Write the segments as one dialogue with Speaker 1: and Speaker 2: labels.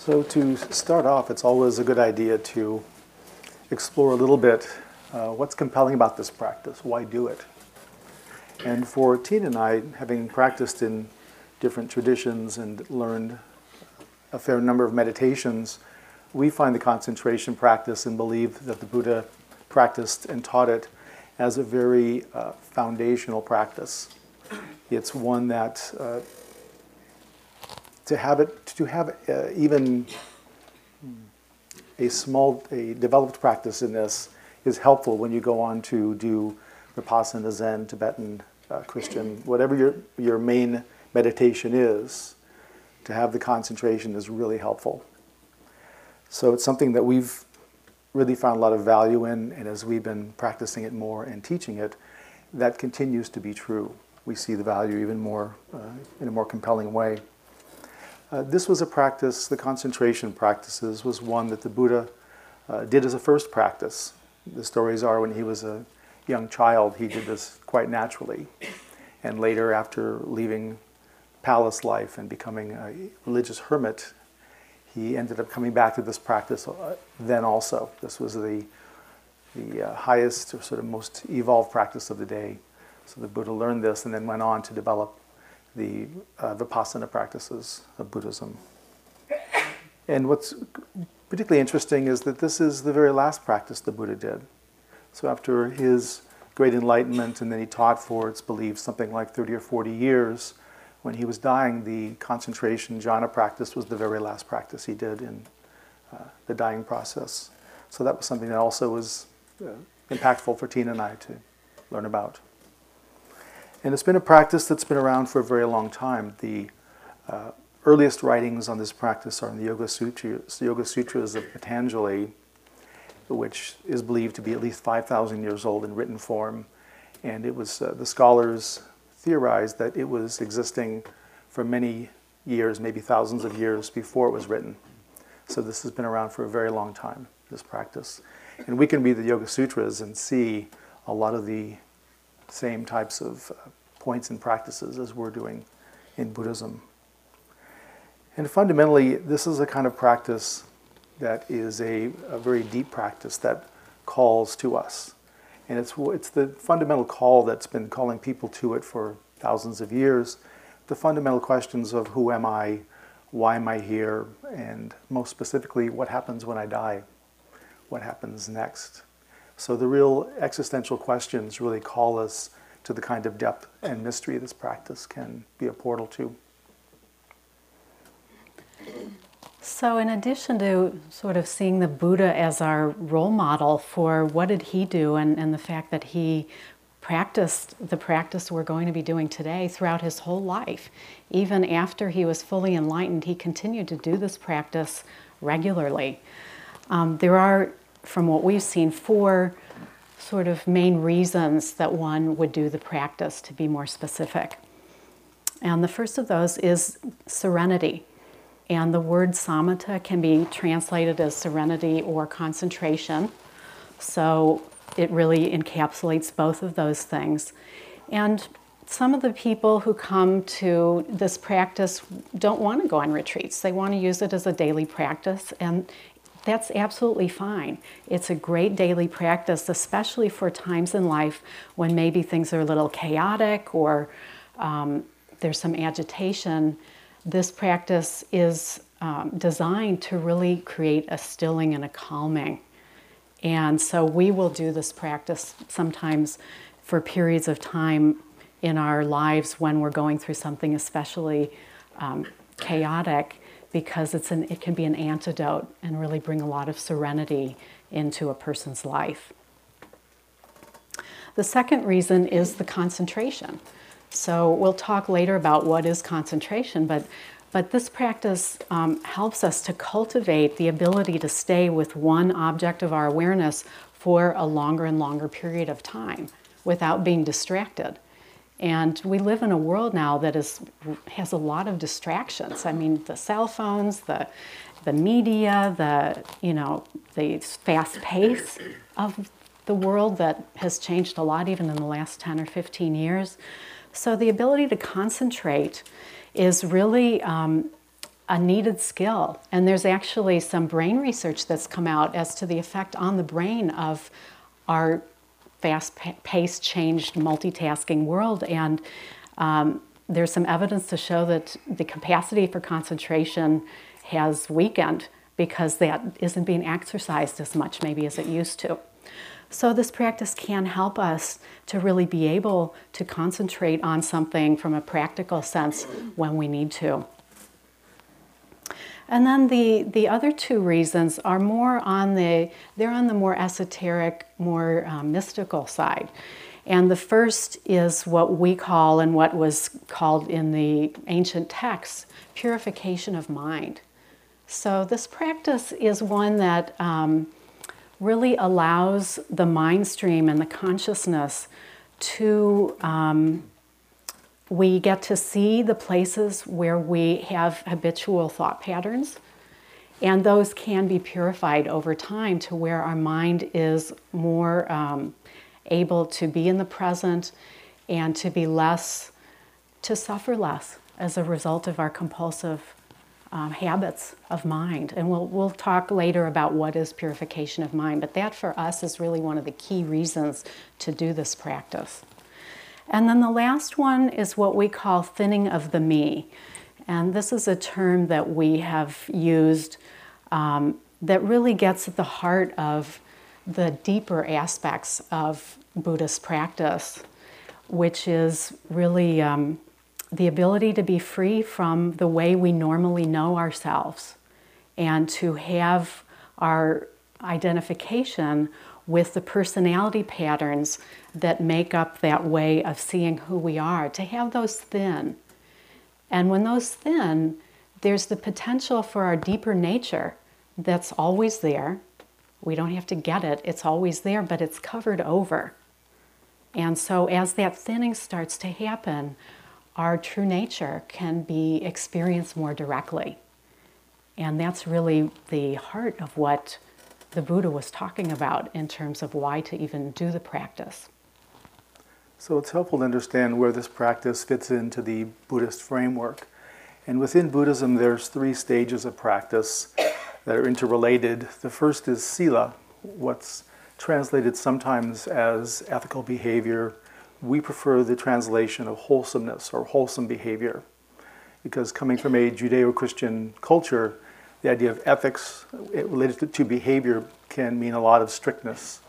Speaker 1: So, to start off, it's always a good idea to explore a little bit uh, what's compelling about this practice, why do it? And for Tina and I, having practiced in different traditions and learned a fair number of meditations, we find the concentration practice and believe that the Buddha practiced and taught it as a very uh, foundational practice. It's one that uh, to have it to have uh, even a small a developed practice in this is helpful when you go on to do vipassana zen tibetan uh, christian whatever your your main meditation is to have the concentration is really helpful. So it's something that we've really found a lot of value in and as we've been practicing it more and teaching it that continues to be true. We see the value even more uh, in a more compelling way uh, this was a practice, the concentration practices was one that the Buddha uh, did as a first practice. The stories are when he was a young child, he did this quite naturally. And later, after leaving palace life and becoming a religious hermit, he ended up coming back to this practice uh, then also. This was the, the uh, highest or sort of most evolved practice of the day. So the Buddha learned this and then went on to develop the uh, Vipassana practices of Buddhism. And what's particularly interesting is that this is the very last practice the Buddha did. So after his great enlightenment, and then he taught for, it's believed, something like 30 or 40 years, when he was dying, the concentration jhana practice was the very last practice he did in uh, the dying process. So that was something that also was uh, impactful for Tina and I to learn about. And it's been a practice that's been around for a very long time. The uh, earliest writings on this practice are in the Yoga Sutras, the Yoga Sutras of Patanjali, which is believed to be at least 5,000 years old in written form. And it was, uh, the scholars theorized that it was existing for many years, maybe thousands of years before it was written. So this has been around for a very long time, this practice. And we can read the Yoga Sutras and see a lot of the same types of uh, points and practices as we're doing in Buddhism. And fundamentally, this is a kind of practice that is a, a very deep practice that calls to us. And it's, it's the fundamental call that's been calling people to it for thousands of years. The fundamental questions of who am I, why am I here, and most specifically, what happens when I die? What happens next? So the real existential questions really call us to the kind of depth and mystery this practice can be a portal to.
Speaker 2: So, in addition to sort of seeing the Buddha as our role model for what did he do and, and the fact that he practiced the practice we're going to be doing today throughout his whole life, even after he was fully enlightened, he continued to do this practice regularly. Um, there are from what we've seen, four sort of main reasons that one would do the practice to be more specific. And the first of those is serenity. And the word samatha can be translated as serenity or concentration. So it really encapsulates both of those things. And some of the people who come to this practice don't want to go on retreats. They want to use it as a daily practice, and that's absolutely fine. It's a great daily practice, especially for times in life when maybe things are a little chaotic or um, there's some agitation. This practice is um, designed to really create a stilling and a calming. And so we will do this practice sometimes for periods of time in our lives when we're going through something especially um, chaotic because it's an, it can be an antidote and really bring a lot of serenity into a person's life. The second reason is the concentration. So we'll talk later about what is concentration, but but this practice um, helps us to cultivate the ability to stay with one object of our awareness for a longer and longer period of time without being distracted. And we live in a world now that is, has a lot of distractions. I mean, the cell phones, the, the media, the, you know, the fast pace of the world that has changed a lot even in the last 10 or 15 years. So the ability to concentrate is really um, a needed skill. And there's actually some brain research that's come out as to the effect on the brain of our fast paced, changed, multitasking world. And um, there's some evidence to show that the capacity for concentration has weakened because that isn't being exercised as much, maybe, as it used to. So, this practice can help us to really be able to concentrate on something from a practical sense when we need to. And then the, the other two reasons are more on the, they're on the more esoteric, more um, mystical side. And the first is what we call, and what was called in the ancient texts, purification of mind. So, this practice is one that um, really allows the mind stream and the consciousness to um, we get to see the places where we have habitual thought patterns, and those can be purified over time to where our mind is more um, able to be in the present and to be less, to suffer less as a result of our compulsive um, habits of mind. And we'll, we'll talk later about what is purification of mind, but that for us is really one of the key reasons to do this practice. And then the last one is what we call thinning of the me. And this is a term that we have used um, that really gets at the heart of the deeper aspects of Buddhist practice, which is really um, the ability to be free from the way we normally know ourselves and to have our identification with the personality patterns that make up that way of seeing who we are, to have those thin. And when those thin, there's the potential for our deeper nature that's always there. We don't have to get it, it's always there, but it's covered over. And so, as that thinning starts to happen, our true nature can be experienced more directly. And that's really the heart of what the Buddha was talking about in terms of why to even do the practice.
Speaker 1: So it's helpful to understand where this practice fits into the Buddhist framework. And within Buddhism, there's three stages of practice that are interrelated. The first is sila, what's translated sometimes as ethical behavior. We prefer the translation of wholesomeness or wholesome behavior because coming from a Judeo Christian culture, the idea of ethics related to behavior can mean a lot of strictness.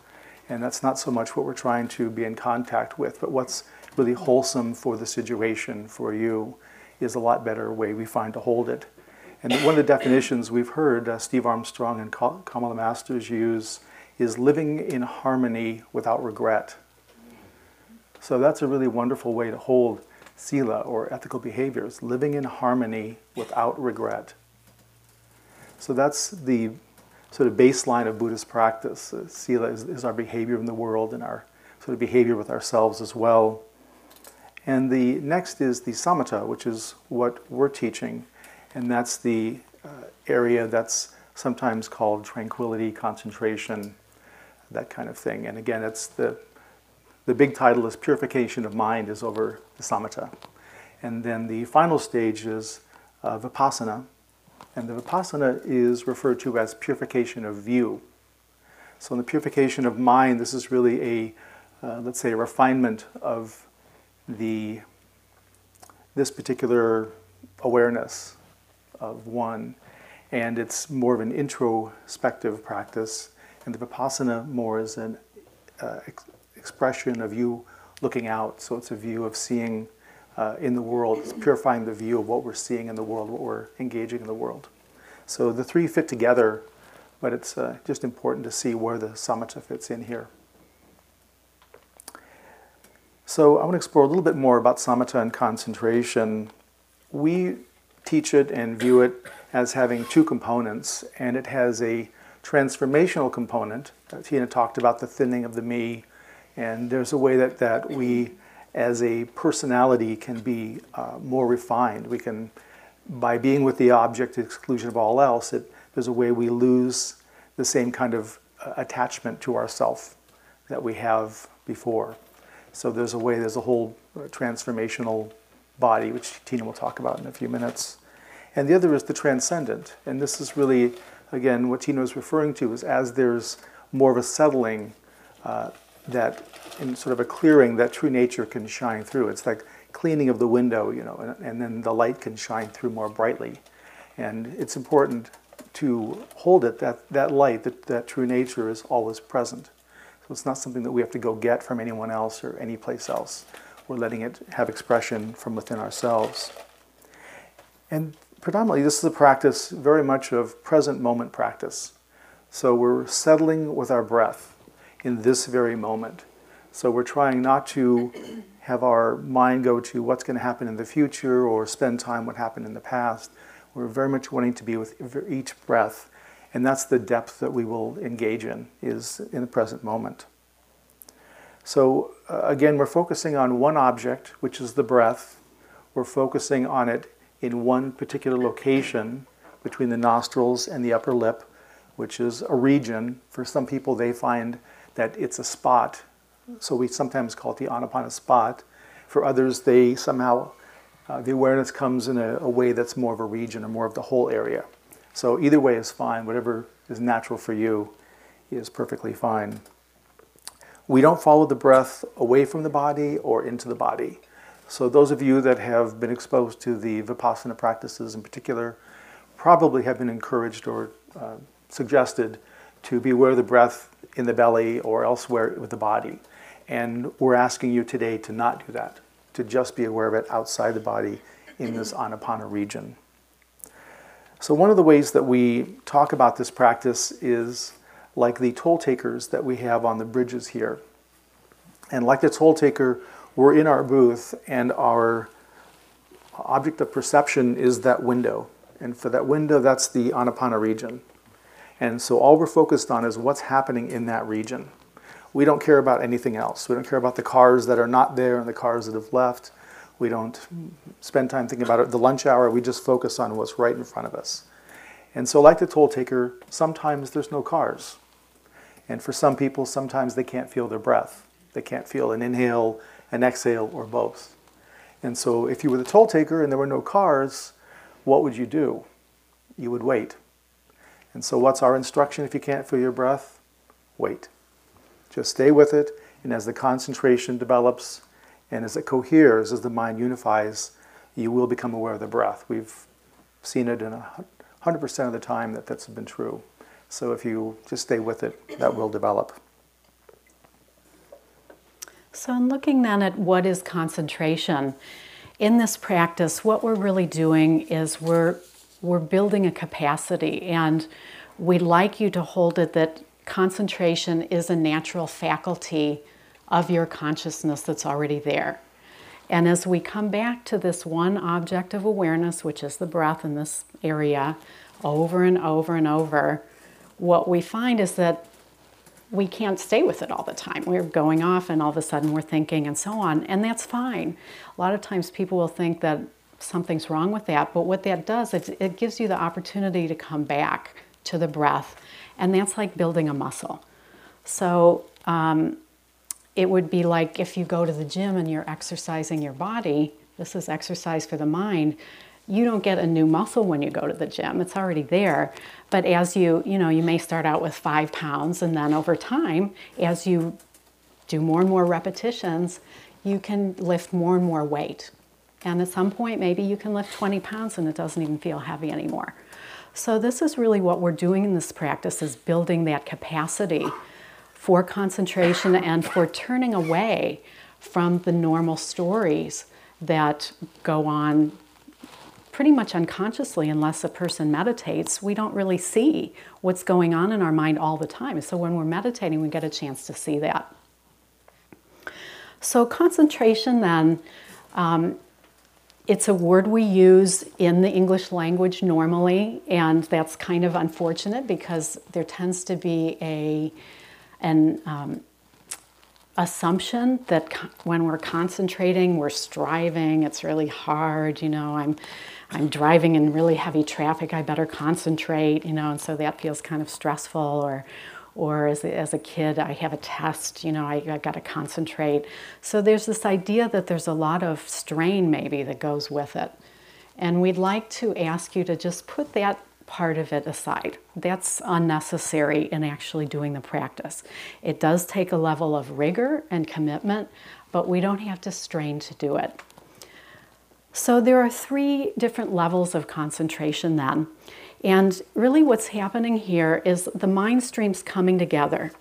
Speaker 1: And that's not so much what we're trying to be in contact with, but what's really wholesome for the situation for you is a lot better way we find to hold it. And one of the definitions we've heard uh, Steve Armstrong and Kamala Masters use is living in harmony without regret. So that's a really wonderful way to hold sila or ethical behaviors, living in harmony without regret. So that's the sort of baseline of Buddhist practice. Uh, sila is, is, our behavior in the world and our sort of behavior with ourselves as well. And the next is the samatha, which is what we're teaching, and that's the uh, area that's sometimes called tranquility, concentration, that kind of thing. And again, it's the the big title is purification of mind is over the samatha, and then the final stage is uh, vipassana, and the vipassana is referred to as purification of view. So, in the purification of mind, this is really a, uh, let's say, a refinement of the this particular awareness of one, and it's more of an introspective practice, and the vipassana more is an uh, ex- expression of you looking out. So, it's a view of seeing uh, in the world, it's purifying the view of what we're seeing in the world, what we're engaging in the world. So the three fit together, but it's uh, just important to see where the samatha fits in here. So I want to explore a little bit more about samatha and concentration. We teach it and view it as having two components, and it has a transformational component. Tina talked about the thinning of the me, and there's a way that, that we as a personality can be uh, more refined. We can, by being with the object to exclusion of all else, it, there's a way we lose the same kind of uh, attachment to ourself that we have before. So there's a way, there's a whole uh, transformational body, which Tina will talk about in a few minutes. And the other is the transcendent. And this is really, again, what Tina was referring to is as there's more of a settling, uh, that in sort of a clearing, that true nature can shine through. It's like cleaning of the window, you know, and, and then the light can shine through more brightly. And it's important to hold it, that, that light, that, that true nature is always present. So it's not something that we have to go get from anyone else or any place else. We're letting it have expression from within ourselves. And predominantly, this is a practice very much of present moment practice. So we're settling with our breath in this very moment. So we're trying not to have our mind go to what's going to happen in the future or spend time what happened in the past. We're very much wanting to be with each breath, and that's the depth that we will engage in is in the present moment. So uh, again, we're focusing on one object, which is the breath. We're focusing on it in one particular location between the nostrils and the upper lip, which is a region. For some people, they find that it's a spot. So we sometimes call it the Anapana spot. For others, they somehow uh, the awareness comes in a, a, way that's more of a region or more of the whole area. So either way is fine. Whatever is natural for you is perfectly fine. We don't follow the breath away from the body or into the body. So those of you that have been exposed to the Vipassana practices in particular probably have been encouraged or uh, suggested to be aware of the breath in the belly or elsewhere with the body. And we're asking you today to not do that to just be aware of it outside the body in this anapana region. So, one of the ways that we talk about this practice is like the toll takers that we have on the bridges here. And like the toll taker, we're in our booth, and our object of perception is that window. And for that window, that's the anapana region. And so all we're focused on is what's happening in that region we don't care about anything else. We don't care about the cars that are not there and the cars that have left. We don't spend time thinking about it. The lunch hour, we just focus on what's right in front of us. And so, like the toll taker, sometimes there's no cars. And for some people, sometimes they can't feel their breath. They can't feel an inhale, an exhale, or both. And so, if you were the toll taker and there were no cars, what would you do? You would wait. And so, what's our instruction if you can't feel your breath? Wait. Just stay with it, and as the concentration develops and as it coheres, as the mind unifies, you will become aware of the breath. We've seen it in 100% of the time that that's been true. So if you just stay with it, that will develop.
Speaker 2: So, in looking then at what is concentration, in this practice, what we're really doing is we're, we're building a capacity, and we'd like you to hold it that concentration is a natural faculty of your consciousness that's already there. And as we come back to this one object of awareness, which is the breath in this area, over and over and over, what we find is that we can't stay with it all the time. We're going off and all of a sudden we're thinking and so on, and that's fine. A lot of times people will think that something's wrong with that, but what that does, is it gives you the opportunity to come back to the breath and that's like building a muscle. So um, it would be like if you go to the gym and you're exercising your body, this is exercise for the mind. You don't get a new muscle when you go to the gym. It's already there. But as you, you know, you may start out with five pounds, and then over time, as you do more and more repetitions, you can lift more and more weight. And at some point, maybe you can lift 20 pounds and it doesn't even feel heavy anymore. So this is really what we're doing in this practice is building that capacity for concentration and for turning away from the normal stories that go on pretty much unconsciously unless a person meditates. We don't really see what's going on in our mind all the time. So when we're meditating we get a chance to see that. So concentration then um, it's a word we use in the English language normally, and that's kind of unfortunate because there tends to be a an um, assumption that when we're concentrating, we're striving. It's really hard, you know. I'm I'm driving in really heavy traffic. I better concentrate, you know, and so that feels kind of stressful or or as a, as a kid, I have a test, you know, I, I got to concentrate. So there's this idea that there's a lot of strain maybe that goes with it. And we'd like to ask you to just put that part of it aside. That's unnecessary in actually doing the practice. It does take a level of rigor and commitment, but we don't have to strain to do it. So there are three different levels of concentration then. And really, what's happening here is the mind streams coming together.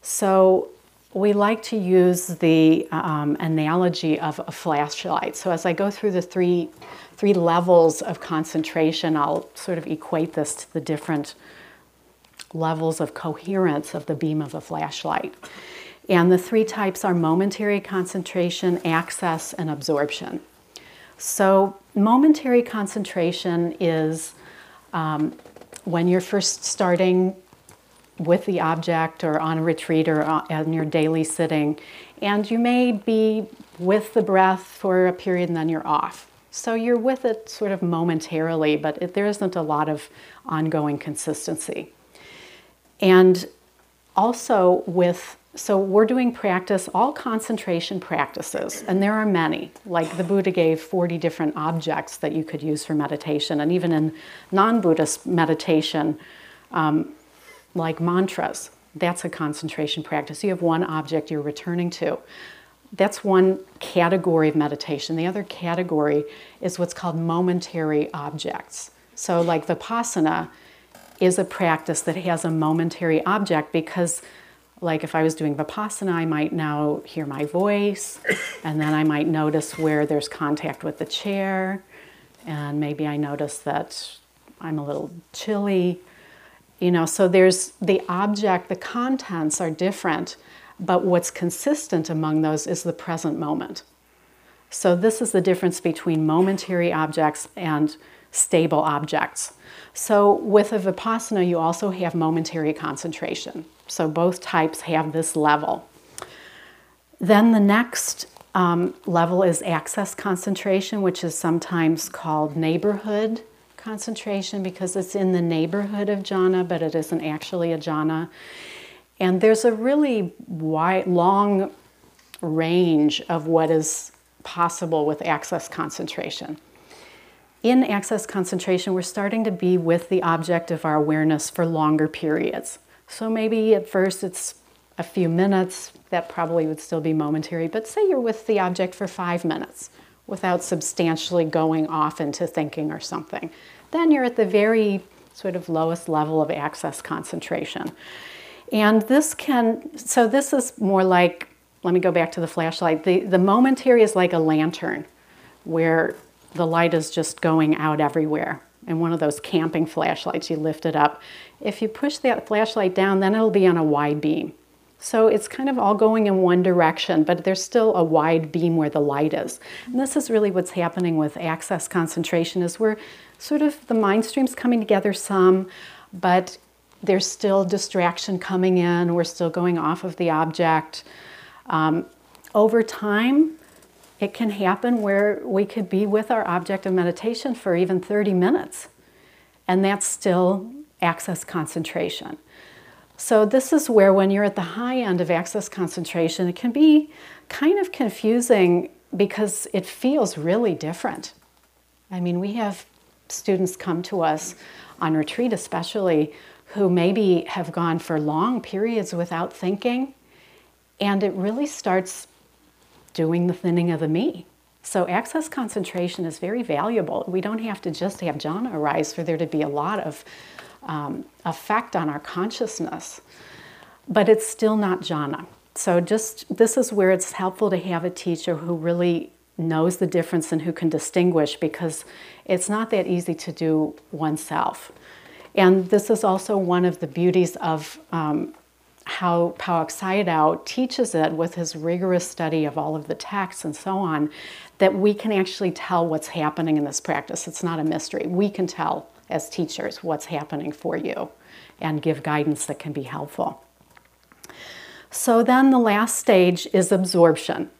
Speaker 2: So we like to use the um, analogy of a flashlight. So as I go through the three three levels of concentration, I'll sort of equate this to the different levels of coherence of the beam of a flashlight. And the three types are momentary concentration, access, and absorption. So, momentary concentration is um, when you're first starting with the object or on a retreat or on your daily sitting, and you may be with the breath for a period and then you're off. So you're with it sort of momentarily, but it, there isn't a lot of ongoing consistency. And also with so we're doing practice, all concentration practices, and there are many. Like the Buddha gave 40 different objects that you could use for meditation, and even in non Buddhist meditation, um, like mantras, that's a concentration practice. You have one object you're returning to. That's one category of meditation. The other category is what's called momentary objects. So, like Vipassana is a practice that has a momentary object because like if I was doing Vipassana, I might now hear my voice, and then I might notice where there's contact with the chair, and maybe I notice that I'm a little chilly. You know, so there's the object, the contents are different, but what's consistent among those is the present moment. So, this is the difference between momentary objects and stable objects. So, with a Vipassana, you also have momentary concentration. So both types have this level. Then the next um, level is access concentration, which is sometimes called neighborhood concentration because it's in the neighborhood of jhana, but it isn't actually a jhana. And there's a really wide, long range of what is possible with access concentration. In access concentration, we're starting to be with the object of our awareness for longer periods. So maybe at first it's a few minutes, that probably would still be momentary, but say you're with the object for five minutes without substantially going off into thinking or something. Then you're at the very sort of lowest level of access concentration. And this can, so this is more like, let me go back to the flashlight. The, the momentary is like a lantern where the light is just going out everywhere and one of those camping flashlights, you lift it up. If you push that flashlight down, then it'll be on a wide beam. So it's kind of all going in one direction, but there's still a wide beam where the light is. And this is really what's happening with access concentration is we're sort of the mind streams coming together some, but there's still distraction coming in. We're still going off of the object. Um, over time, it can happen where we could be with our object of meditation for even 30 minutes, and that's still access concentration. So, this is where, when you're at the high end of access concentration, it can be kind of confusing because it feels really different. I mean, we have students come to us on retreat, especially, who maybe have gone for long periods without thinking, and it really starts doing the thinning of the me. So access concentration is very valuable. We don't have to just have jhana arise for there to be a lot of um, effect on our consciousness, but it's still not jhana. So just this is where it's helpful to have a teacher who really knows the difference and who can distinguish because it's not that easy to do oneself. And this is also one of the beauties of um, how Pa-Auk teaches it with his rigorous study of all of the texts and so on, that we can actually tell what's happening in this practice. It's not a mystery. We can tell as teachers what's happening for you and give guidance that can be helpful. So then the last stage is absorption.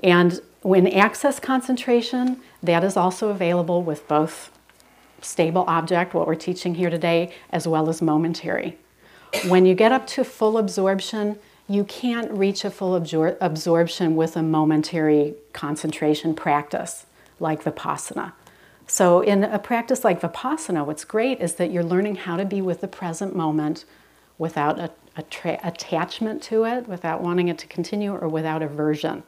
Speaker 2: And when access concentration, that is also available with both stable object, what we're teaching here today, as well as momentary. When you get up to full absorption, you can't reach a full absor- absorption with a momentary concentration practice like Vipassana. So, in a practice like Vipassana, what's great is that you're learning how to be with the present moment without a, a tra- attachment to it, without wanting it to continue, or without aversion.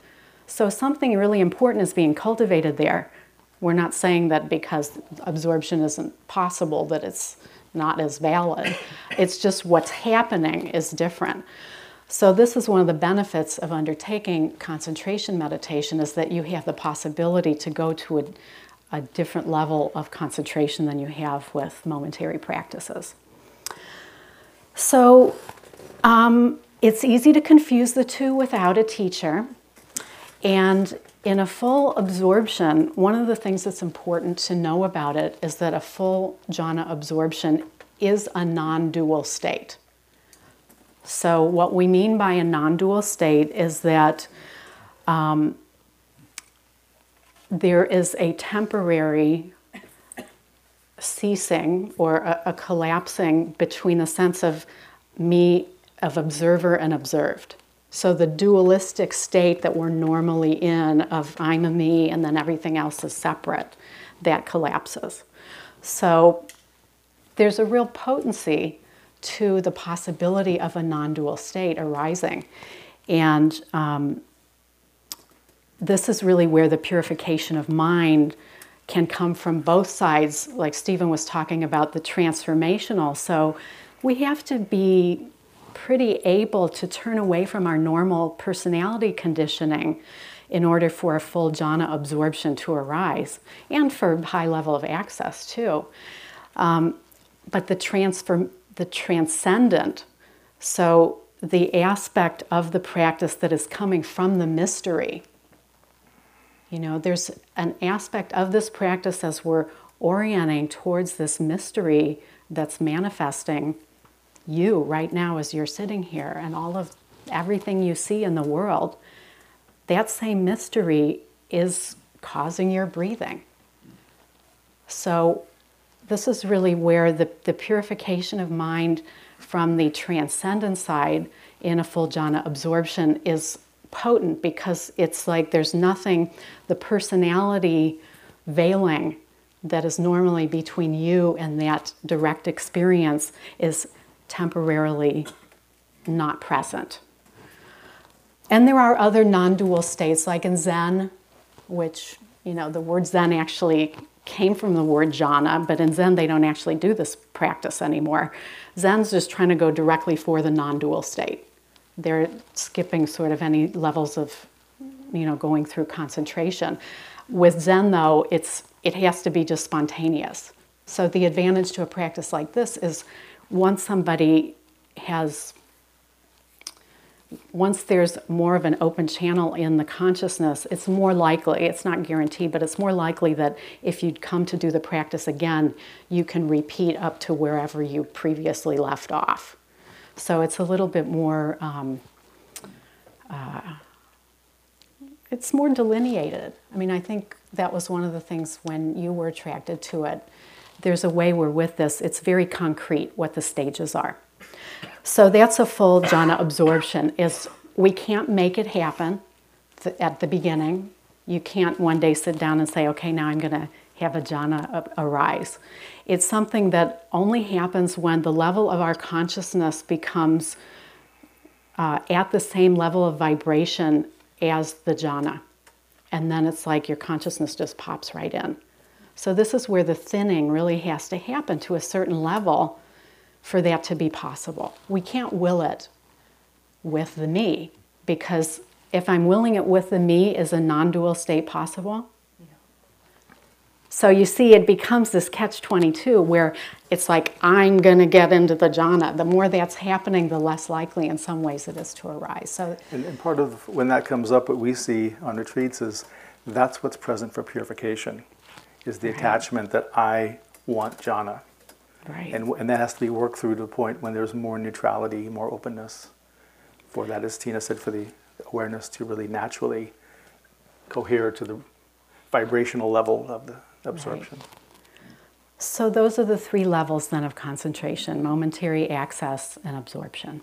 Speaker 2: So, something really important is being cultivated there. We're not saying that because absorption isn't possible that it's not as valid. It's just what's happening is different. So this is one of the benefits of undertaking concentration meditation is that you have the possibility to go to a, a different level of concentration than you have with momentary practices. So um, it's easy to confuse the two without a teacher. And in a full absorption, one of the things that's important to know about it is that a full jhana absorption is a non dual state. So, what we mean by a non dual state is that um, there is a temporary ceasing or a, a collapsing between the sense of me, of observer and observed. So the dualistic state that we're normally in of I'm a me and then everything else is separate, that collapses. So there's a real potency to the possibility of a non dual state arising. And um, this is really where the purification of mind can come from both sides, like Stephen was talking about the transformational. So we have to be pretty able to turn away from our normal personality conditioning in order for a full jhana absorption to arise and for high level of access too. Um, but the transform, the transcendent, so the aspect of the practice that is coming from the mystery. You know, there's an aspect of this practice as we're orienting towards this mystery that's manifesting you right now as you're sitting here and all of everything you see in the world, that same mystery is causing your breathing. So, this is really where the, the purification of mind from the transcendent side in a full jhana absorption is potent because it's like there's nothing, the personality veiling that is normally between you and that direct experience is temporarily not present. And there are other non dual states, like in Zen, which, you know, the word Zen actually came from the word jhana, but in Zen they don't actually do this practice anymore. Zen's just trying to go directly for the non dual state. They're skipping sort of any levels of, you know, going through concentration. With Zen, though, it's, it has to be just spontaneous. So the advantage to a practice like this is once somebody has once there's more of an open channel in the consciousness, it's more likely, it's not guaranteed, but it's more likely that if you'd come to do the practice again, you can repeat up to wherever you previously left off. So it's a little bit more, um, uh, it's more delineated. I mean, I think that was one of the things when you were attracted to it there's a way we're with this, it's very concrete what the stages are. So that's a full jhana absorption is we can't make it happen at the beginning. You can't one day sit down and say, okay, now I'm going to have a jhana arise. It's something that only happens when the level of our consciousness becomes uh, at the same level of vibration as the jhana. And then it's like your consciousness just pops right in. So, this is where the thinning really has to happen to a certain level for that to be possible. We can't will it with the me because if I'm willing it with the me, is a non dual state possible? So you see, it becomes this catch 22 where it's like, I'm going to get into the jhana. The more that's happening, the less likely in some ways it is to arise. So,
Speaker 1: and, and part of when that comes up, what we see on retreats is that's what's present for purification is the right. attachment that I want jhana.
Speaker 2: Right.
Speaker 1: And, and that has to be worked through to the point when there's more neutrality, more openness. For that, as Tina said, for the awareness to really naturally cohere to the vibrational level of the absorption. Right.
Speaker 2: So, those are the three levels then of concentration momentary, access, and absorption.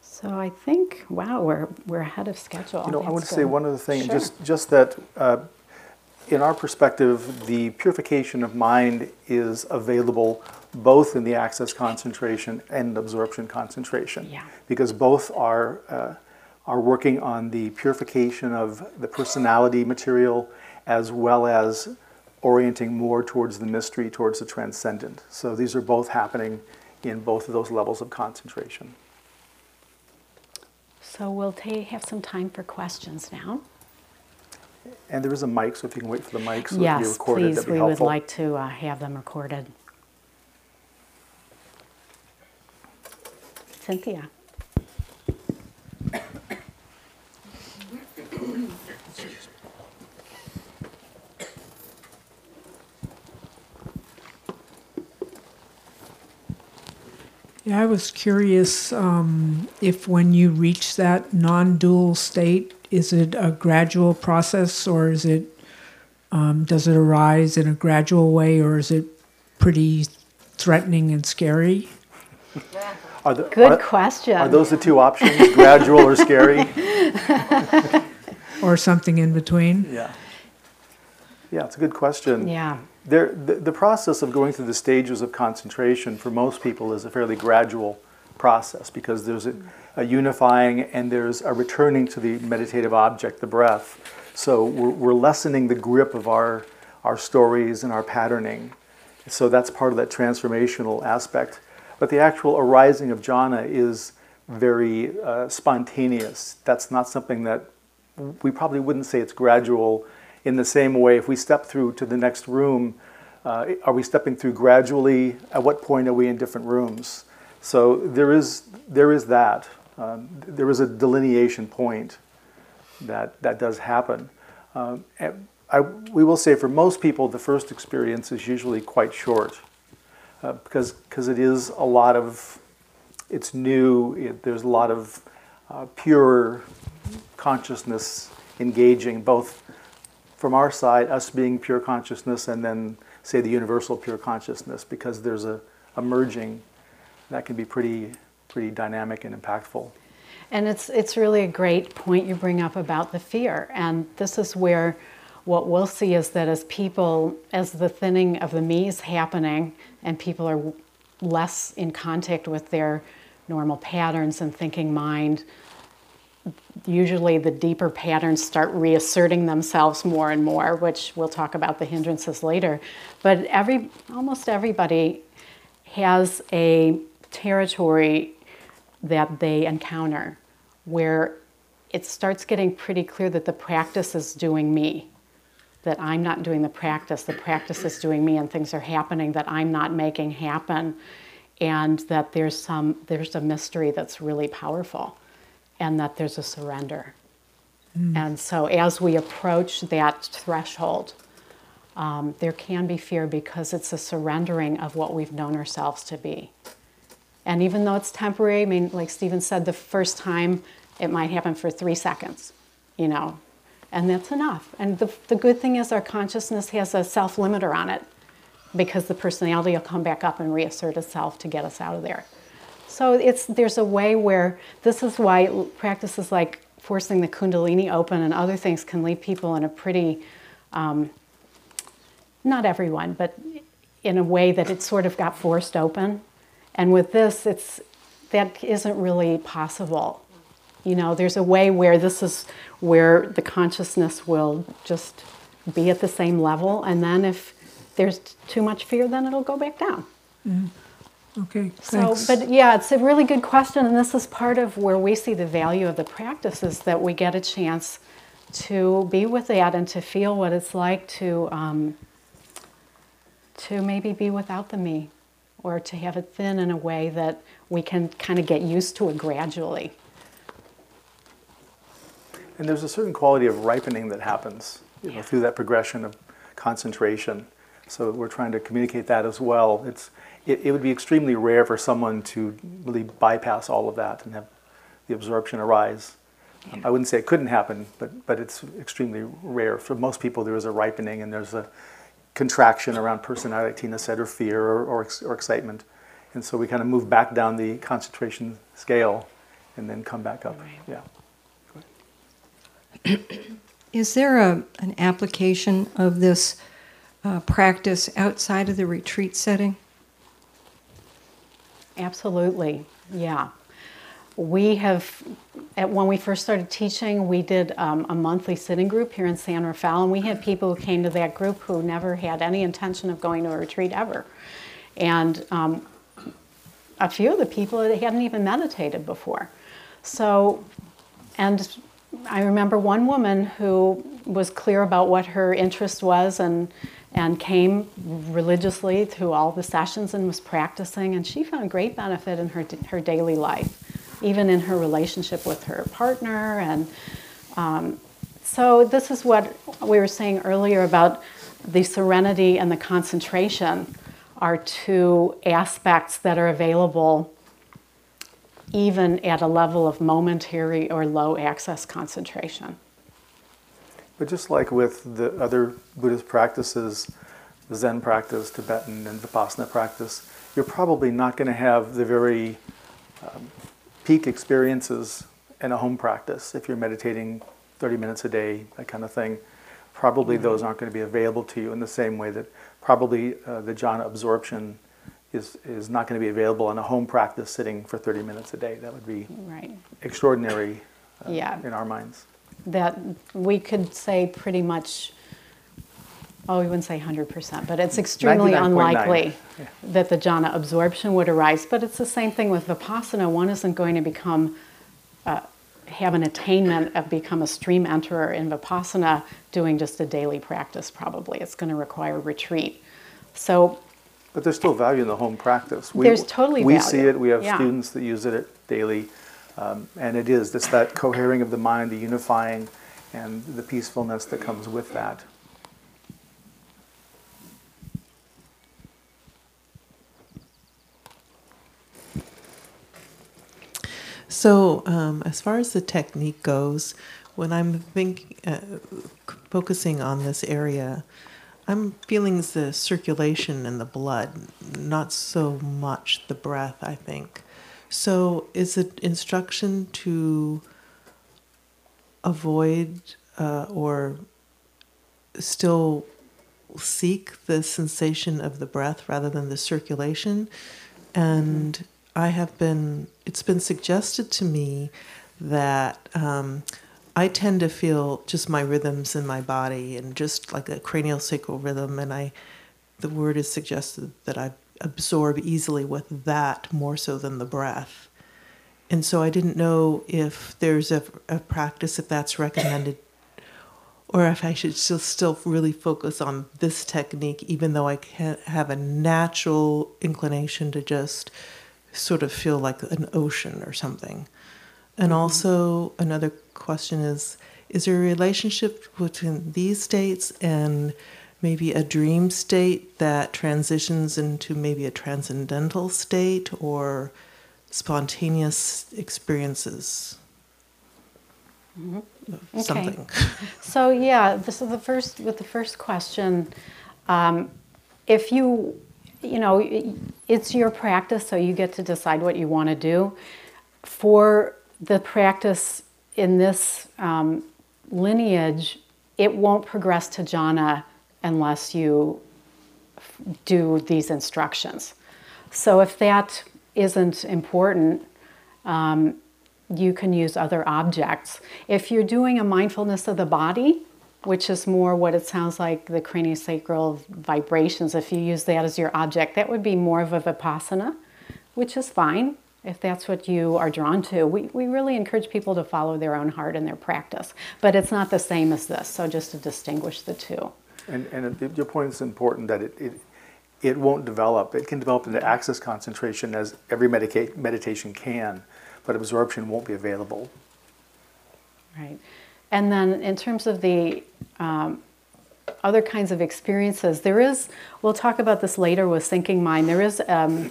Speaker 2: So, I think, wow, we're, we're ahead of schedule.
Speaker 1: You know, That's I want to say one other thing, sure. just, just that. Uh, in our perspective, the purification of mind is available both in the access concentration and absorption concentration.
Speaker 2: Yeah.
Speaker 1: Because both are, uh, are working on the purification of the personality material as well as orienting more towards the mystery, towards the transcendent. So these are both happening in both of those levels of concentration.
Speaker 2: So we'll have some time for questions now.
Speaker 1: And there is a mic, so if you can wait for the mic so it can be recorded,
Speaker 2: please,
Speaker 1: that'd be
Speaker 2: we would like to uh, have them recorded. Cynthia?
Speaker 3: Yeah, I was curious um, if when you reach that non-dual state, is it a gradual process, or is it um, does it arise in a gradual way, or is it pretty threatening and scary?
Speaker 1: Are the-
Speaker 2: Good
Speaker 1: are-
Speaker 2: question.
Speaker 1: Are those the two options, gradual or scary?
Speaker 3: or something in between?
Speaker 1: Yeah. Yeah, it's a good question.
Speaker 2: Yeah,
Speaker 1: There, the, the process of going through the stages of concentration for most people is a fairly gradual process because there's a, a unifying and there's a returning to the meditative object, the breath. So we're, we're lessening the grip of our, our stories and our patterning. So that's part of that transformational aspect. But the actual arising of jhana is very uh, spontaneous. That's not something that we probably wouldn't say it's gradual in the same way if we step through to the next room uh, are we stepping through gradually at what point are we in different rooms so there is there is that um, there is a delineation point that that does happen. Um, I, we will say for most people the first experience is usually quite short uh, because because it is a lot of it's new it, there's a lot of uh, pure consciousness engaging both from our side, us being pure consciousness, and then say the universal pure consciousness, because there's a, a merging that can be pretty dynamic and impactful.
Speaker 2: and it's it's really a great point you bring up about the fear, and this is where what we'll see is that as people, as the thinning of the me is happening, and people are less in contact with their normal patterns and thinking mind, usually the deeper patterns start reasserting themselves more and more, which we'll talk about the hindrances later. But every almost everybody has a territory that they encounter where it starts getting pretty clear that the practice is doing me. That I'm not doing the practice, the practice is doing me, and things are happening that I'm not making happen, and that there's some there's a mystery that's really powerful and that there's a surrender. And so, as we approach that threshold, um, there can be fear because it's a surrendering of what we've known ourselves to be. And even though it's temporary, I mean, like Stephen said, the first time it might happen for three seconds, you know, and that's enough. And the, the good thing is, our consciousness has a self limiter on it because the personality will come back up and reassert itself to get us out of there. So it's there's a way where this is why practices like forcing the kundalini open and other things can leave people in a pretty, um, not everyone, but in a way that it sort of got forced open. And with this, it's that isn't really possible. You know, there's a way where this is where the consciousness will just be at the same level, and then if there's too much fear, then it'll go back down.
Speaker 3: Okay, Thanks.
Speaker 2: So, but yeah, it's a really good question, and this is part of where we see the value of the practice is that we get a chance to be with that and to feel what it's like to um, to maybe be without the me, or to have it thin in a way that we can kind of get used to it gradually.
Speaker 1: And there's a certain quality of ripening that happens you know, through that progression of concentration. So we're trying to communicate that as well. It's, it, it would be extremely rare for someone to really bypass all of that and have the absorption arise. Um, I wouldn't say it couldn't happen, but, but it's extremely rare. For most people, there is a ripening and there's a contraction around personality, like Tina said, or fear or, or, or excitement. And so we kind of move back down the concentration scale and then come back up.
Speaker 2: Right.
Speaker 1: Yeah.
Speaker 4: Is there a, an application of this uh, practice outside of the retreat setting?
Speaker 2: Absolutely, yeah. We have, at, when we first started teaching, we did um, a monthly sitting group here in San Rafael, and we had people who came to that group who never had any intention of going to a retreat ever. And um, a few of the people hadn't even meditated before. So, and I remember one woman who was clear about what her interest was and and came religiously through all the sessions and was practicing and she found great benefit in her her daily life even in her relationship with her partner. And um, so, this is what we were saying earlier about the serenity and the concentration are two aspects that are available even at a level of momentary or low access concentration.
Speaker 1: But just like with the other Buddhist practices, Zen practice, Tibetan, and Vipassana practice, you're probably not going to have the very um, peak experiences in a home practice, if you're meditating 30 minutes a day, that kind of thing, probably mm-hmm. those aren't going to be available to you in the same way that probably uh, the jhana absorption is, is not going to be available in a home practice sitting for 30 minutes a day. That would be
Speaker 2: right.
Speaker 1: extraordinary uh,
Speaker 2: yeah.
Speaker 1: in our minds.
Speaker 2: That we could say pretty much oh, we wouldn't say 100%, but it's extremely unlikely yeah. that the jhana absorption would arise. But it's the same thing with vipassana. One isn't going to become, uh, have an attainment of become a stream enterer in vipassana doing just a daily practice, probably. It's going to require retreat. So,
Speaker 1: but there's still value in the home practice.
Speaker 2: We, there's totally
Speaker 1: we
Speaker 2: value.
Speaker 1: see it. We have
Speaker 2: yeah.
Speaker 1: students that use it daily, um, and it is it's that cohering of the mind, the unifying, and the peacefulness that comes with that.
Speaker 5: So, um, as far as the technique goes, when I'm uh, focusing on this area, I'm feeling the circulation in the blood, not so much the breath, I think. So, is it instruction to avoid uh, or still seek the sensation of the breath rather than the circulation? And I have been, it's been suggested to me that um, I tend to feel just my rhythms in my body and just like a cranial sacral rhythm. And I, the word is suggested that I absorb easily with that more so than the breath. And so I didn't know if there's a, a practice, if that's recommended, or if I should still, still really focus on this technique, even though I can't have a natural inclination to just sort of feel like an ocean or something. And mm-hmm. also, another question is Is there a relationship between these states and maybe a dream state that transitions into maybe a transcendental state or spontaneous experiences?
Speaker 2: Mm-hmm. Okay. Something. so, yeah, this is the first, with the first question. Um, if you you know, it's your practice, so you get to decide what you want to do. For the practice in this um, lineage, it won't progress to jhana unless you do these instructions. So if that isn't important, um, you can use other objects. If you're doing a mindfulness of the body, which is more what it sounds like the craniosacral vibrations. If you use that as your object, that would be more of a vipassana, which is fine if that's what you are drawn to. We, we really encourage people to follow their own heart in their practice, but it's not the same as this, so just to distinguish the two.
Speaker 1: And, and your point is important that it, it, it won't develop. It can develop into access concentration as every medica- meditation can, but absorption won't be available.
Speaker 2: Right. And then in terms of the um, other kinds of experiences, there is, we'll talk about this later with Sinking Mind. There is um,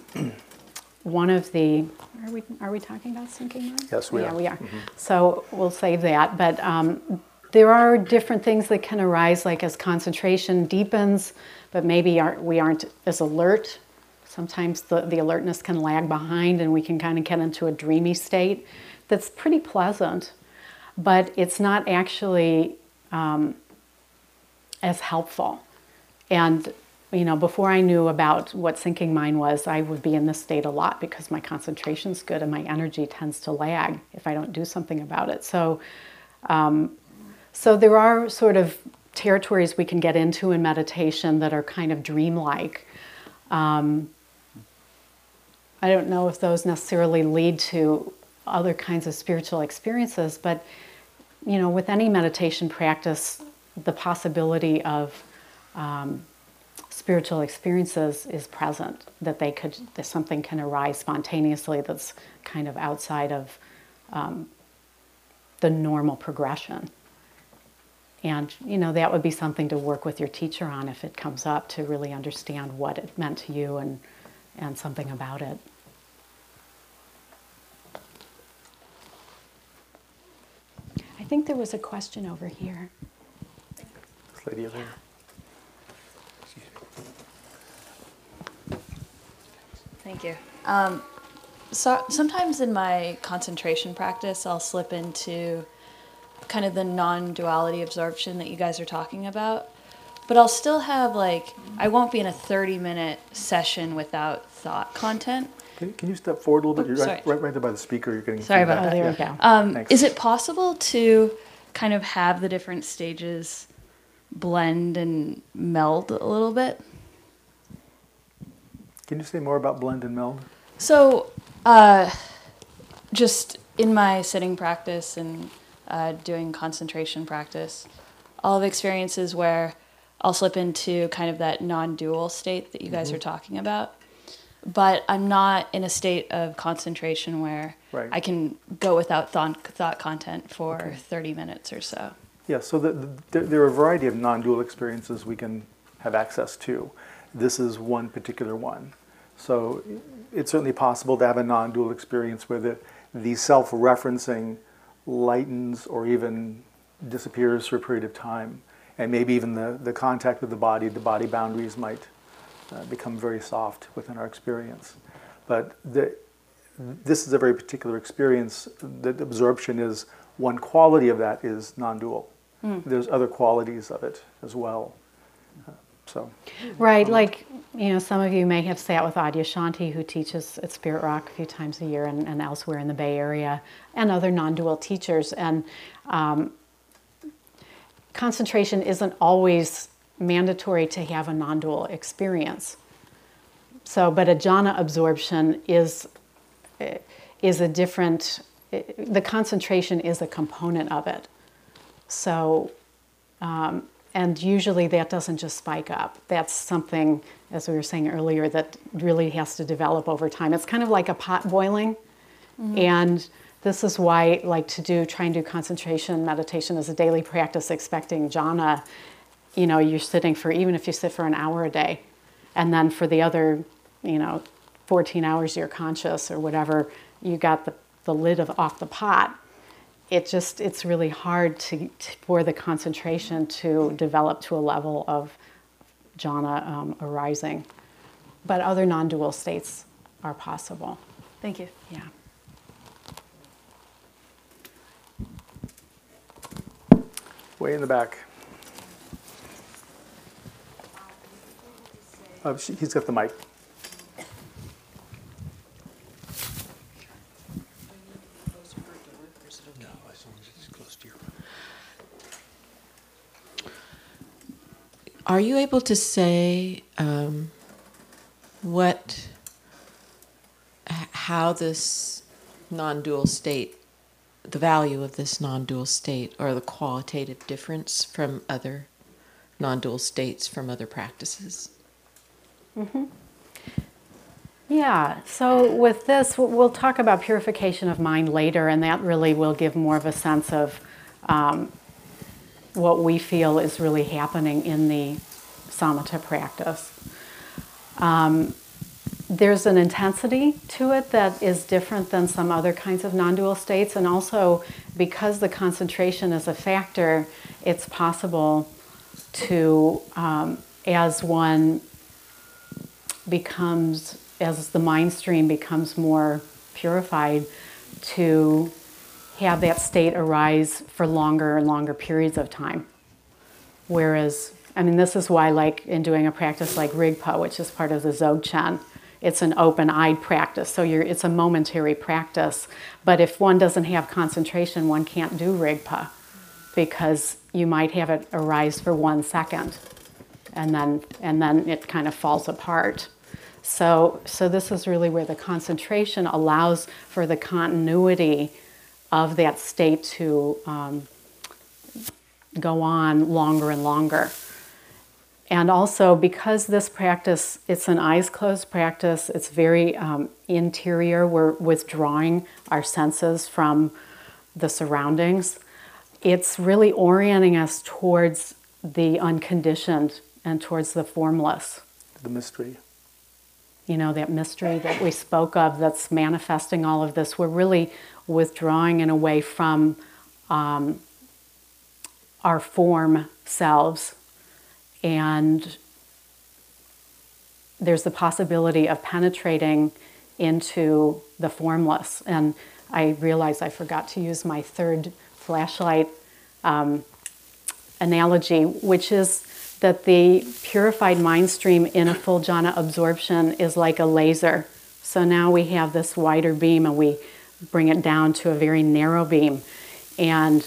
Speaker 2: one of the, are we, are we talking about Sinking Mind?
Speaker 1: Yes, we
Speaker 2: yeah,
Speaker 1: are.
Speaker 2: we are. Mm-hmm. So we'll save that. But um, there are different things that can arise, like as concentration deepens, but maybe aren't, we aren't as alert. Sometimes the, the alertness can lag behind and we can kind of get into a dreamy state that's pretty pleasant but it's not actually um, as helpful. And you know, before I knew about what sinking mind was, I would be in this state a lot because my concentration's good and my energy tends to lag if I don't do something about it. So, um, so there are sort of territories we can get into in meditation that are kind of dreamlike. Um, I don't know if those necessarily lead to other kinds of spiritual experiences, but you know, with any meditation practice, the possibility of um, spiritual experiences is present. That they could, that something can arise spontaneously that's kind of outside of um, the normal progression. And you know that would be something to work with your teacher on if it comes up to really understand what it meant to you and and something about it. Think there was a question over here.
Speaker 1: This lady over here.
Speaker 6: Thank you. Um, so sometimes in my concentration practice, I'll slip into kind of the non-duality absorption that you guys are talking about. But I'll still have like I won't be in a 30-minute session without thought content.
Speaker 1: Can, can you step forward a little bit?
Speaker 6: Oops,
Speaker 1: You're right,
Speaker 6: sorry.
Speaker 1: right, right there by the speaker. You're getting
Speaker 6: Sorry about
Speaker 1: feedback.
Speaker 2: Oh, there
Speaker 1: Yeah.
Speaker 2: we go.
Speaker 6: Um, is it possible to kind of have the different stages blend and meld a little bit?
Speaker 1: Can you say more about blend and meld?
Speaker 6: So, uh, just in my sitting practice and uh, doing concentration practice, I'll have experiences where I'll slip into kind of that non dual state that you guys are talking about. But I'm not in a state of concentration where
Speaker 1: Right.
Speaker 6: I can go without thought, thought content for 30 minutes or so.
Speaker 1: Yeah, so the, the, there- are a variety of non-dual experiences we can have access to. This is one particular one. So it's certainly possible to have a non-dual experience where the, the self-referencing lightens or even disappears for a period of time. And maybe even the, the contact with the body, the body boundaries might uh, become very soft within our experience. But the, this is a very particular experience. That absorption is one quality of that is non-dual. There's other qualities of it as well. Uh, So
Speaker 2: Right, like, you know, some of you may have sat with Adyashanti, who teaches at Spirit Rock a few times a year and, and elsewhere in the Bay Area, and other non dual teachers. And um, concentration isn't always mandatory to have a non dual experience. So, but a jhana absorption is, is a different, the concentration is a component of it. So, um, and usually that doesn't just spike up. That's something, as we were saying earlier, that really has to develop over time. It's kind of like a pot boiling. And this is why, like, to do, try and do concentration meditation as a daily practice, expecting jhana, you know, you're sitting for, even if you sit for an hour a day, and then for the other, you know, 14 hours you're conscious or whatever, you got the, the lid of, off the pot it just it's really hard to, to for the concentration to develop to a level of jhana um, arising but other non-dual states are possible
Speaker 6: Thank you.
Speaker 2: yeah
Speaker 1: way in the back. Uh, she, he's got the mic.
Speaker 7: Are you able to say um, what, how this non-dual state, the value of this non-dual state, or the qualitative difference from other non-dual states from other practices?
Speaker 2: Yeah so with this we'll talk about purification of mind later and that really will give more of a sense of um, what we feel is really happening in the samatha practice. Um, there's an intensity to it that is different than some other kinds of non-dual states and also because the concentration is a factor it's possible to um, as one becomes as the mind stream becomes more purified to have that state arise for longer and longer periods of time Whereas, I mean, this is why, like, in doing a practice like Rigpa, which is part of the Dzogchen, it's an open-eyed practice. So it's a momentary practice. But if one doesn't have concentration, one can't do Rigpa because you might have it arise for one second, and then and then it kind of falls apart. So, so this is really where the concentration allows for the continuity of that state to um, go on longer and longer. And also because this practice, it's an eyes closed practice, it's very um, interior, we're withdrawing our senses from the surroundings. It's really orienting us towards the unconditioned and towards the formless.
Speaker 1: The mystery.
Speaker 2: You know, that mystery that we spoke of that's manifesting all of this. We're really withdrawing in a way from um, our form selves and there's the possibility of penetrating into the formless. And I realized I forgot to use my third flashlight um, analogy, which is that the purified mind stream in a full jhana absorption is like a laser. So now we have this wider beam and we bring it down to a very narrow beam. And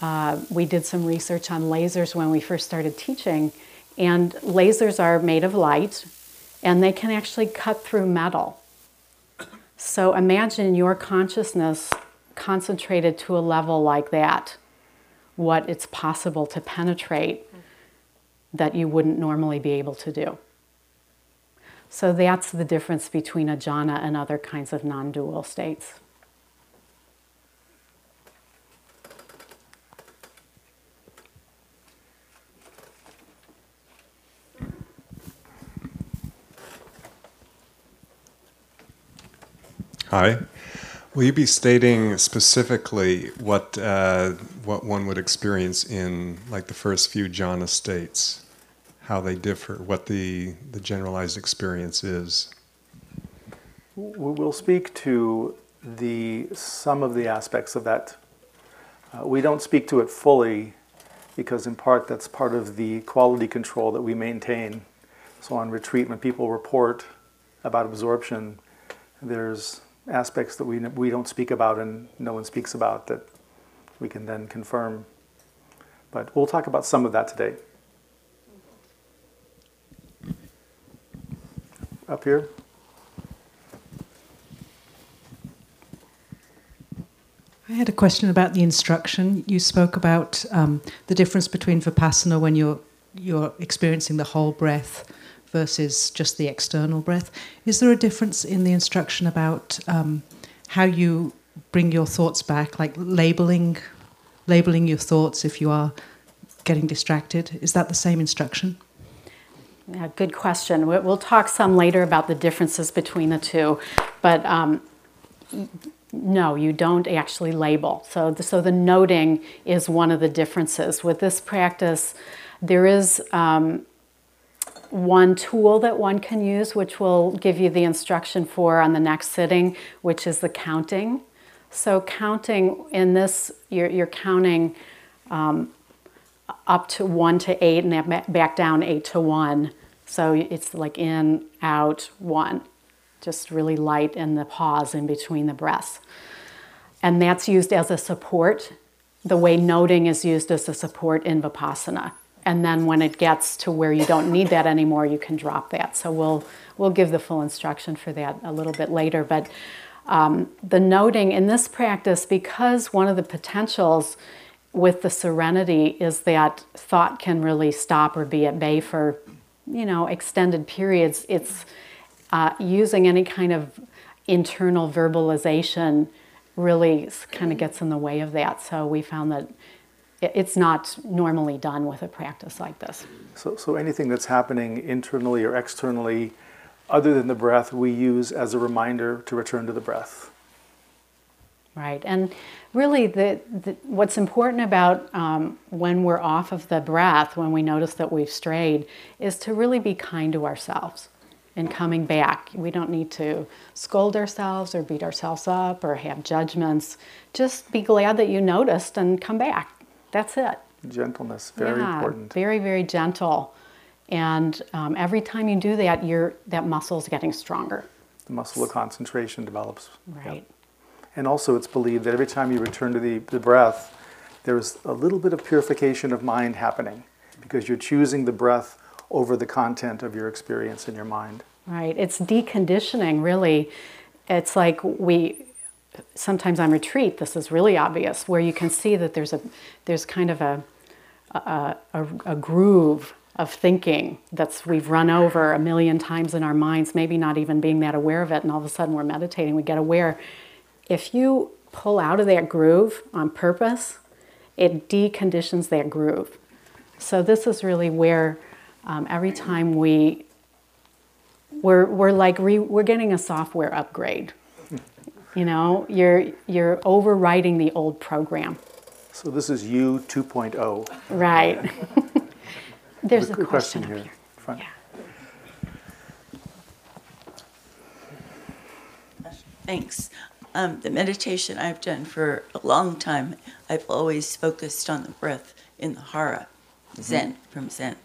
Speaker 2: uh, we did some research on lasers when we first started teaching, and lasers are made of light and they can actually cut through metal. So imagine your consciousness concentrated to a level like that, what it's possible to penetrate that you wouldn't normally be able to do. So that's the difference between a jhana and other kinds of non dual states.
Speaker 8: Hi. Will you be stating specifically what uh, what one would experience in like the first few jhana states, how they differ, what the the generalized experience is?
Speaker 1: We'll speak to the some of the aspects of that. Uh, we don't speak to it fully because, in part, that's part of the quality control that we maintain. So, on retreat, when people report about absorption, there's aspects that we, we don't speak about and no one speaks about that we can then confirm. But we'll talk about some of that today. Up here.
Speaker 9: I had a question about the instruction. You spoke about um, the difference between vipassana when you're you're experiencing the whole breath versus just the external breath. Is there a difference in the instruction about um, how you bring your thoughts back, like labeling, labeling your thoughts if you are getting distracted? Is that the same instruction?
Speaker 2: Yeah, good question. We'll talk some later about the differences between the two, but um, no, you don't actually label. So, the, so the noting is one of the differences with this practice. There is um, one tool that one can use, which will give you the instruction for on the next sitting, which is the counting. So, counting in this, you're, you're counting um, up to one to eight and then back down eight to one. So, it's like in, out, one. Just really light in the pause in between the breaths. And that's used as a support, the way noting is used as a support in Vipassana and then when it gets to where you don't need that anymore, you can drop that. So we'll we'll give the full instruction for that a little bit later. But um, the noting in this practice, because one of the potentials with the serenity is that thought can really stop or be at bay for you know extended periods. It's uh, using any kind of internal verbalization really kind of gets in the way of that. So we found that it's not normally done with a practice like this.
Speaker 1: So, so anything that's happening internally or externally, other than the breath, we use as a reminder to return to the breath.
Speaker 2: Right, and really, the, the what's important about um, when we're off of the breath, when we notice that we've strayed, is to really be kind to ourselves in coming back. We don't need to scold ourselves or beat ourselves up or have judgments. Just be glad that you noticed and come back that's it.
Speaker 1: Gentleness, very
Speaker 2: yeah,
Speaker 1: important.
Speaker 2: Very, very gentle. And um, every time you do that, your that muscle is getting stronger.
Speaker 1: The muscle of concentration develops. Yep. And also, it's believed that every time you return to the, the breath, there's a little bit of purification of mind happening because you're choosing the breath over the content of your experience in your mind.
Speaker 2: Right. It's deconditioning, really. It's like we sometimes on retreat. This is really obvious, where you can see that there's a there's kind of a a, a, a groove of thinking that's we've run over a million times in our minds, maybe not even being that aware of it, and all of a sudden we're meditating, we get aware. If you pull out of that groove on purpose, it deconditions that groove. So this is really where um, every time we we're, we're like re, we're getting a software upgrade. You know, you're you're overwriting the old program.
Speaker 1: So, this is you 2.0.
Speaker 2: Right. There's a
Speaker 1: Quick
Speaker 2: question,
Speaker 1: here.
Speaker 2: up here.
Speaker 1: Front.
Speaker 2: Yeah.
Speaker 10: Thanks. Um, the meditation I've done for a long time, I've always focused on the breath in the hara, Zen from Zen.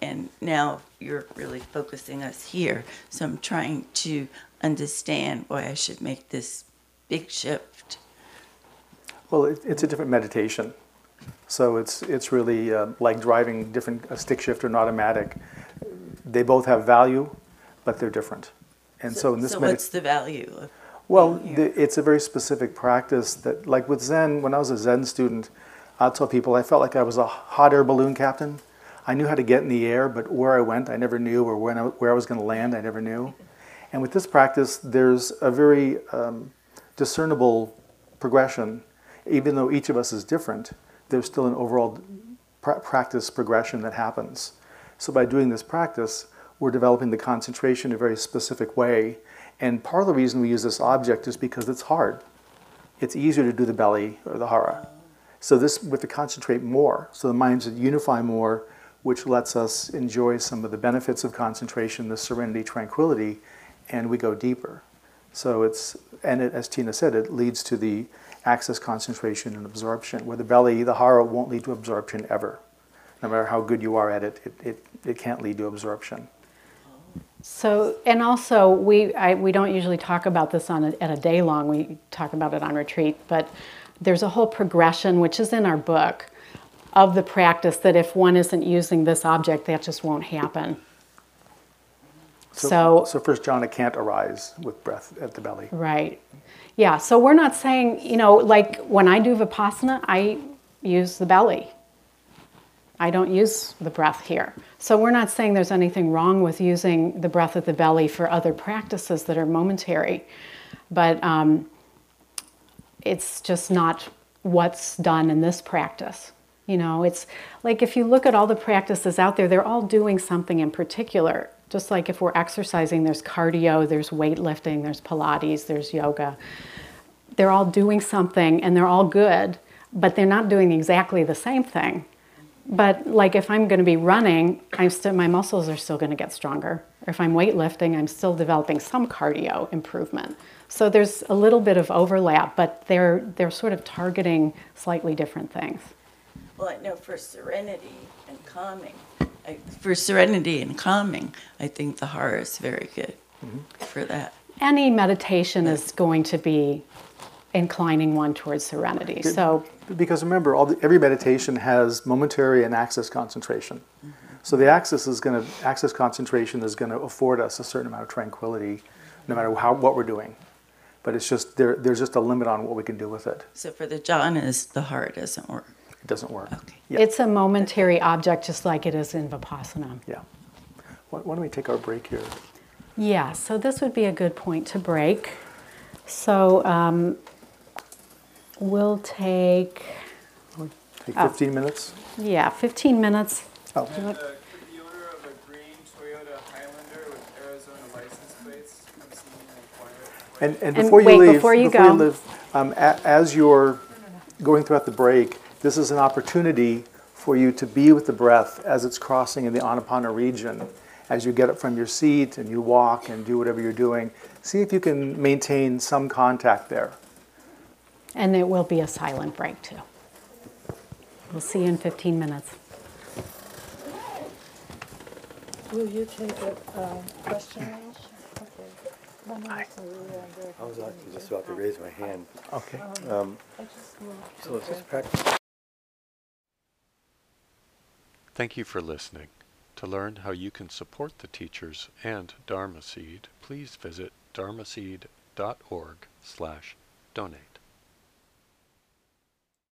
Speaker 10: And now you're really focusing us here. So I'm trying to understand why I should make this big shift.
Speaker 1: Well, it, it's a different meditation. So it's it's really uh, like driving different a stick shift or an automatic. They both have value, but they're different. And so, in this
Speaker 10: so
Speaker 1: medi-
Speaker 10: what's the value of
Speaker 1: well, the, it's a very specific practice that, like with Zen, when I was a Zen student, I told people I felt like I was a hot air balloon captain. I knew how to get in the air, but where I went, I never knew, or when I, where I was going to land, I never knew. And with this practice, there's a very um, discernible progression. Even though each of us is different, there's still an overall pra- practice progression that happens. So by doing this practice, we're developing the concentration in a very specific way. And part of the reason we use this object is because it's hard. It's easier to do the belly or the hara. So this we have to concentrate more. So the minds unify more, which lets us enjoy some of the benefits of concentration, the serenity, tranquility, and we go deeper. So it's and it, as Tina said, it leads to the access, concentration, and absorption. Where the belly, the hara, won't lead to absorption ever. No matter how good you are at it, it, it, it can't lead to absorption.
Speaker 2: So, and also, we, I, we don't usually talk about this on a, at a day long, we talk about it on retreat, but there's a whole progression, which is in our book, of the practice that if one isn't using this object, that just won't happen.
Speaker 1: So,
Speaker 2: So-
Speaker 1: so first jhana can't arise with breath at the belly.
Speaker 2: Right. Yeah, so we're not saying, you know, like when I do Vipassana, I use the belly. I don't use the breath here. So we're not saying there's anything wrong with using the breath of the belly for other practices that are momentary. But um, it's just not what's done in this practice. You know, it's like if you look at all the practices out there, they're all doing something in particular. Just like if we're exercising, there's cardio, there's weightlifting, there's Pilates, there's yoga. They're all doing something and they're all good, but they're not doing exactly the same thing. But like if I'm going to be running, I'm still my muscles are still going to get stronger. Or if I'm weightlifting, I'm still developing some cardio improvement. So there's a little bit of overlap, but they're they're sort of targeting slightly different things.
Speaker 10: Well, I know for serenity and calming, I, for serenity and calming, I think the hara is very good mm-hmm. for that.
Speaker 2: Any meditation is going to be inclining one towards serenity. So
Speaker 1: Because remember, all the, every meditation has momentary and access concentration. So the access is going to access concentration is going to afford us a certain amount of tranquility, no matter how what we're doing. But it's just there, there's just a limit on what we can do with it.
Speaker 10: So for the jhanas, the hara doesn't work.
Speaker 1: It doesn't work.
Speaker 10: Okay.
Speaker 1: Yeah.
Speaker 2: it's a momentary object just like it is in Vipassana.
Speaker 1: Yeah. Why, why don't we take our break here?
Speaker 2: Yeah, so this would be a good point to break. So um, we'll take,
Speaker 1: Take
Speaker 2: Oh.
Speaker 1: 15 minutes.
Speaker 2: yeah, 15 minutes.
Speaker 1: Oh,
Speaker 2: You want-
Speaker 11: Uh, could the owner of a green Toyota Highlander with Arizona license plates come see me and inquire?
Speaker 1: And, and
Speaker 2: And
Speaker 1: before you
Speaker 2: wait,
Speaker 1: leave,
Speaker 2: before you
Speaker 1: before
Speaker 2: go.
Speaker 1: leave, um, a, as you're going throughout the break, this is an opportunity for you to be with the breath as it's crossing in the Anapana region. As you get up from your seat and you walk and do whatever you're doing, see if you can maintain some contact there.
Speaker 2: And it will be a silent break too. We'll see you in 15 minutes.
Speaker 12: Will you take a uh, question now? Okay. My name is Maria. I'm very
Speaker 13: I was actually just about to raise my hand.
Speaker 1: Okay.
Speaker 13: Um,
Speaker 12: I just moved
Speaker 13: so is
Speaker 12: to
Speaker 13: this
Speaker 12: the-
Speaker 13: practice?
Speaker 14: Thank you for listening. To learn how you can support the teachers and Dharma Seed, please visit dharmaseed.org slash donate.